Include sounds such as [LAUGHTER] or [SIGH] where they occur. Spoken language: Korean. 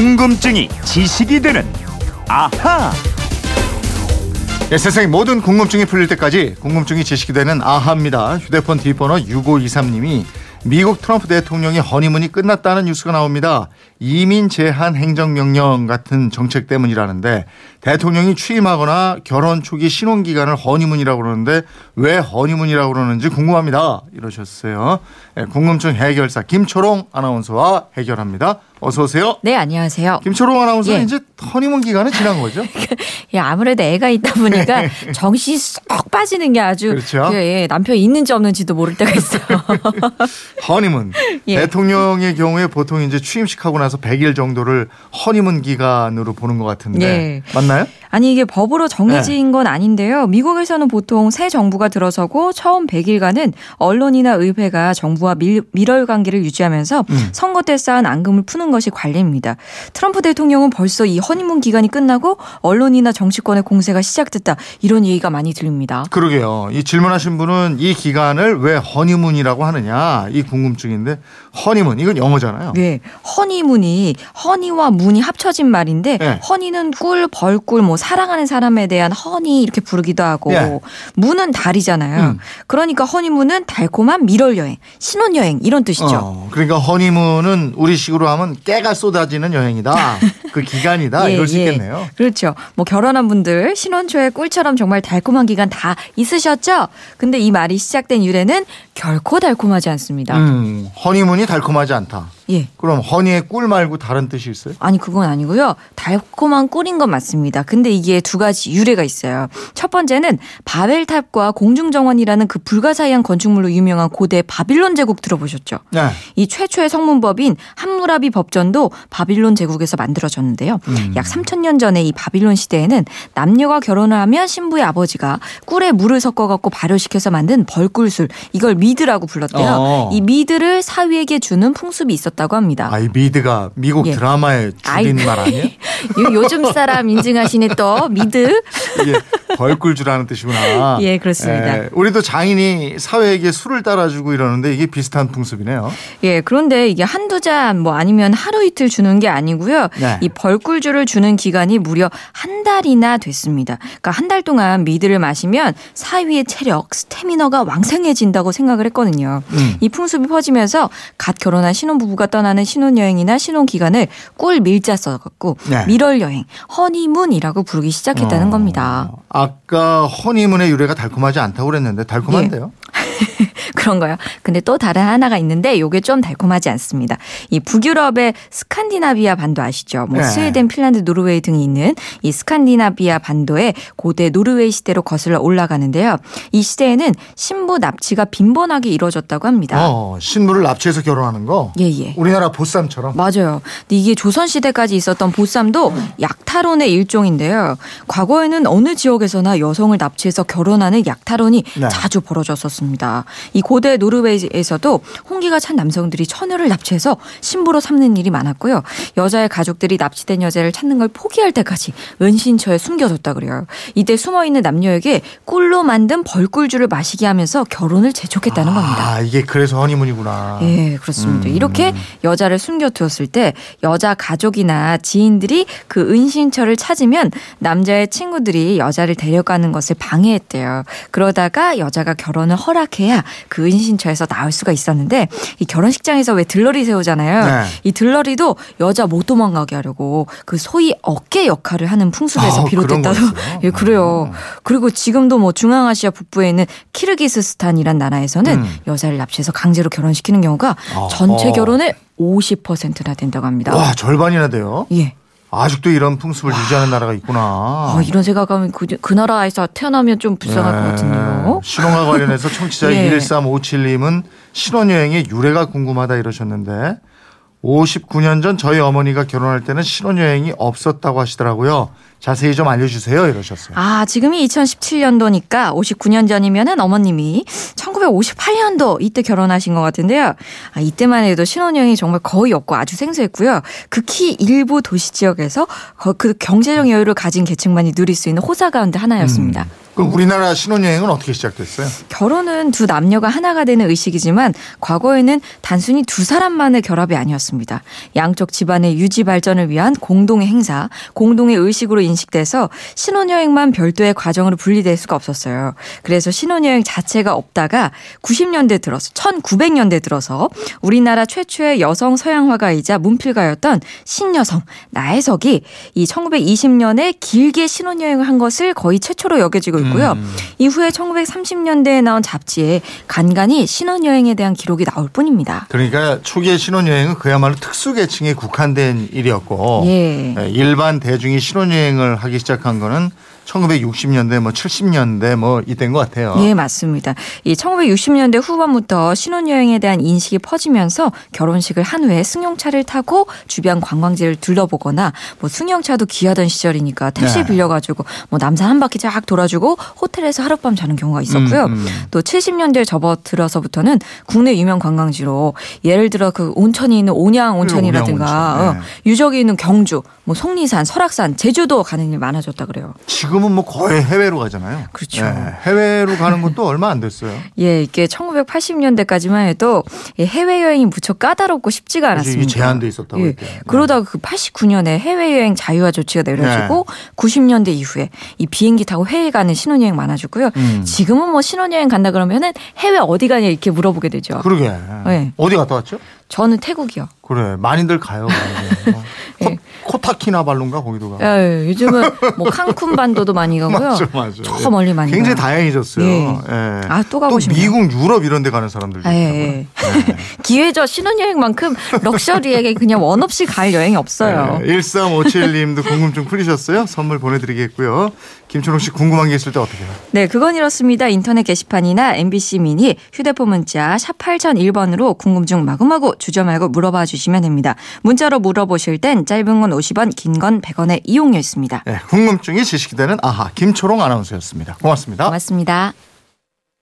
궁금증이 지식이 되는 아하. 예, 세상의 모든 궁금증이 풀릴 때까지 궁금증이 지식이 되는 아하입니다. 휴대폰 뒷번호 6523님이 미국 트럼프 대통령이 허니문이 끝났다는 뉴스가 나옵니다. 이민 제한 행정명령 같은 정책 때문이라는데 대통령이 취임하거나 결혼 초기 신혼 기간을 허니문이라고 그러는데 왜 허니문이라고 그러는지 궁금합니다. 이러셨어요. 예, 궁금증 해결사 김초롱 아나운서와 해결합니다. 어서 오세요. 네, 안녕하세요. 김초롱 아나운서 예. 이제 허니문 기간은 지난 거죠? [LAUGHS] 예, 아무래도 애가 있다 보니까 [LAUGHS] 정신이 쏙 빠지는 게 아주 그렇죠. 그, 예, 남편이 있는지 없는지도 모를 때가 있어요. [LAUGHS] 허니문. 예. 대통령의 경우에 보통 이제 취임식 하고 나서 100일 정도를 허니문 기간으로 보는 것 같은데 예. 맞나요? 아니 이게 법으로 네. 정해진 건 아닌데요. 미국에서는 보통 새 정부가 들어서고 처음 100일간은 언론이나 의회가 정부와 밀, 밀월 관계를 유지하면서 음. 선거 때 쌓은 앙금을 푸는 것이 관례입니다. 트럼프 대통령은 벌써 이 허니문 기간이 끝나고 언론이나 정치권의 공세가 시작됐다 이런 얘기가 많이 들립니다. 그러게요. 이 질문하신 분은 이 기간을 왜 허니문이라고 하느냐 이 궁금증인데 허니문 이건 영어잖아요. 네, 허니문 이 허니와 문이 합쳐진 말인데 네. 허니는 꿀, 벌꿀, 뭐 사랑하는 사람에 대한 허니 이렇게 부르기도 하고 예. 문은 달이잖아요. 음. 그러니까 허니문은 달콤한 밀월 여행, 신혼 여행 이런 뜻이죠. 어, 그러니까 허니문은 우리식으로 하면 깨가 쏟아지는 여행이다. [LAUGHS] 그 기간이다. 예, 이럴 수 예. 있겠네요. 그렇죠. 뭐 결혼한 분들 신혼 초에 꿀처럼 정말 달콤한 기간 다 있으셨죠? 근데 이 말이 시작된 유래는 결코 달콤하지 않습니다. 음, 허니문이 달콤하지 않다. 예. 그럼 허니의 꿀 말고 다른 뜻이 있어요? 아니 그건 아니고요. 달콤한 꿀인 건 맞습니다. 근데 이게 두 가지 유래가 있어요. 첫 번째는 바벨탑과 공중정원이라는 그 불가사의한 건축물로 유명한 고대 바빌론 제국 들어보셨죠? 네. 이 최초의 성문법인 함무라비 법전도 바빌론 제국에서 만들어졌는데요. 음. 약 3천년 전에 이 바빌론 시대에는 남녀가 결혼을 하면 신부의 아버지가 꿀에 물을 섞어 갖고 발효시켜서 만든 벌꿀술 이걸 mead라고 불렀대요. 어. 이 mead를 사위에게 주는 풍습이 있었 다고 합니다. 아, 이 미드가 미국 예. 드라마에 줄인 아이. 말 아니에요? [LAUGHS] 요- 요즘 사람 인증하시네 또 미드. 이게 벌꿀주라는 뜻이구나. [LAUGHS] 예, 그렇습니다. 예, 우리도 장인이 사위에게 술을 따라주고 이러는데 이게 비슷한 풍습이네요. 예, 그런데 이게 한두 잔 뭐 아니면 하루 이틀 주는 게 아니고요. 네. 이 벌꿀주를 주는 기간이 무려 한 달이나 됐습니다. 그러니까 한 달 동안 미드를 마시면 사위의 체력, 스태미너가 왕성해진다고 생각을 했거든요. 음. 이 풍습이 퍼지면서 갓 결혼한 신혼부부가 떠나는 신혼여행이나 신혼기간을 꿀 밀자 써갖고 네. 밀월 여행, 허니문이라고 부르기 시작했다는 어, 겁니다. 아까 허니문의 유래가 달콤하지 않다고 그랬는데 달콤한데요? 그런가요? 근데 또 다른 하나가 있는데 요게 좀 달콤하지 않습니다. 이 북유럽의 스칸디나비아 반도 아시죠? 뭐 네. 스웨덴, 핀란드, 노르웨이 등이 있는 이 스칸디나비아 반도의 고대 노르웨이 시대로 거슬러 올라가는데요. 이 시대에는 신부 납치가 빈번하게 이루어졌다고 합니다. 어, 신부를 납치해서 결혼하는 거. 예, 예. 우리나라 보쌈처럼. 맞아요. 근데 이게 조선 시대까지 있었던 보쌈도 약탈혼의 일종인데요. 과거에는 어느 지역에서나 여성을 납치해서 결혼하는 약탈혼이 네. 자주 벌어졌었습니다. 이 고대 노르웨이에서도 홍기가 찬 남성들이 처녀를 납치해서 신부로 삼는 일이 많았고요. 여자의 가족들이 납치된 여자를 찾는 걸 포기할 때까지 은신처에 숨겨뒀다 그래요. 이때 숨어있는 남녀에게 꿀로 만든 벌꿀주를 마시게 하면서 결혼을 재촉했다는 겁니다. 아, 이게 그래서 허니문이구나. 예, 그렇습니다. 음. 이렇게 여자를 숨겨두었을 때 여자 가족이나 지인들이 그 은신처를 찾으면 남자의 친구들이 여자를 데려가는 것을 방해했대요. 그러다가 여자가 결혼을 허락해야 그 은신처에서 나올 수가 있었는데 이 결혼식장에서 왜 들러리 세우잖아요. 네. 이 들러리도 여자 못 도망가게 하려고 그 소위 어깨 역할을 하는 풍습에서 아, 비롯됐다고. [LAUGHS] 예, 그래요. 음. 그리고 지금도 뭐 중앙아시아 북부에 있는 키르기스스탄이란 나라에서는 음. 여자를 납치해서 강제로 결혼시키는 경우가. 전체 결혼의 50%나 된다고 합니다. 와, 절반이나 돼요. 예. 아직도 이런 풍습을 유지하는 나라가 있구나. 아, 이런 생각하면 그, 그 나라에서 태어나면 좀 불쌍할 것 같은데요. 신혼과 관련해서 청취자 [LAUGHS] 예. 1357님은 신혼여행의 유래가 궁금하다 이러셨는데 59년 전 저희 어머니가 결혼할 때는 신혼여행이 없었다고 하시더라고요. 자세히 좀 알려주세요 이러셨어요. 아, 지금이 2017년도니까 59년 전이면은 어머님이 1958년도 이때 결혼하신 것 같은데요. 아, 이때만 해도 신혼여행이 정말 거의 없고 아주 생소했고요. 극히 일부 도시 지역에서 거- 그 경제적 여유를 가진 계층만이 누릴 수 있는 호사 가운데 하나였습니다. 그럼 우리나라 신혼여행은 어떻게 시작됐어요? 결혼은 두 남녀가 하나가 되는 의식이지만 과거에는 단순히 두 사람만의 결합이 아니었습니다. 양쪽 집안의 유지 발전을 위한 공동의 행사, 공동의 의식으로 인식돼서 신혼여행만 별도의 과정으로 분리될 수가 없었어요. 그래서 신혼여행 자체가 없다가 90년대 들어서 1900년대 들어서 우리나라 최초의 여성 서양 화가이자 문필가였던 신여성 나혜석이 이 1920년에 길게 신혼여행을 한 것을 거의 최초로 여겨지고 있고요. 이후에 1930년대에 나온 잡지에 간간히 신혼여행에 대한 기록이 나올 뿐입니다. 그러니까 초기의 신혼여행은 그야말로 특수계층에 국한된 일이었고 예. 예, 일반 대중이 신혼여행을 하기 시작한 거는 1960년대 뭐 70년대 뭐 이때인 것 같아요. 예, 맞습니다. 이 1960년대 후반부터 신혼여행에 대한 인식이 퍼지면서 결혼식을 한 후에 승용차를 타고 주변 관광지를 둘러보거나 뭐 승용차도 귀하던 시절이니까 택시 네. 빌려가지고 뭐 남산 한 바퀴 쫙 돌아주고 호텔에서 하룻밤 자는 경우가 있었고요. 음, 음. 또 70년대에 접어들어서부터는 국내 유명 관광지로 예를 들어 그 온천이 있는 온양 온천이라든가 온양 온천, 네. 어, 유적이 있는 경주, 뭐 속리산, 설악산, 제주도 가는 일 많아졌다 그래요. 지금은 뭐 거의 해외로 가잖아요. 그렇죠. 예, 해외로 가는 것도 얼마 안 됐어요. [LAUGHS] 예, 이게 1980년대까지만 해도 이 해외 여행이 무척 까다롭고 쉽지가 않았습니다. 제한돼 있었다고 예. 네. 그러다가 그 89년에 해외 여행 자유화 조치가 내려지고 90년대 이후에 이 비행기 타고 해외 가는 신혼여행 많아졌고요. 음. 지금은 뭐 신혼여행 간다 그러면은 해외 어디 가냐 이렇게 물어보게 되죠. 그러게. 네. 어디 갔다 왔죠? 저는 태국이요. 그래 많이들 가요. 많이들. [LAUGHS] 어, 코, 예. 코타키나발루인가 거기도 가. 예, 요즘은 뭐 칸쿤 반도도 많이 가고요. [LAUGHS] 맞아, 맞아. 저 멀리 많이 굉장히 가요. 다양해졌어요. 예. 예. 아, 또 가고 싶네요. 미국, 유럽 이런 데 가는 사람들도 아, 있다고요. 예, 예. [LAUGHS] 기회죠. 신혼여행만큼 럭셔리하게 그냥 원 없이 갈 여행이 없어요. 네, 1357님도 궁금증 풀리셨어요? 선물 보내드리겠고요. 김春혹시 궁금한 게 있을 때 어떻게 해요? 네, 그건 이렇습니다. 인터넷 게시판이나 MBC 미니 휴대폰 문자 샵 8001번으로 궁금증 마구마구 주저 말고 물어봐 주시면 됩니다. 문자로 물어보실 땐 짧은 건 50원, 긴 건 100원의 이용료 있습니다. 네, 궁금증이 지식이 되는 아하 김초롱 아나운서였습니다. 고맙습니다. 고맙습니다.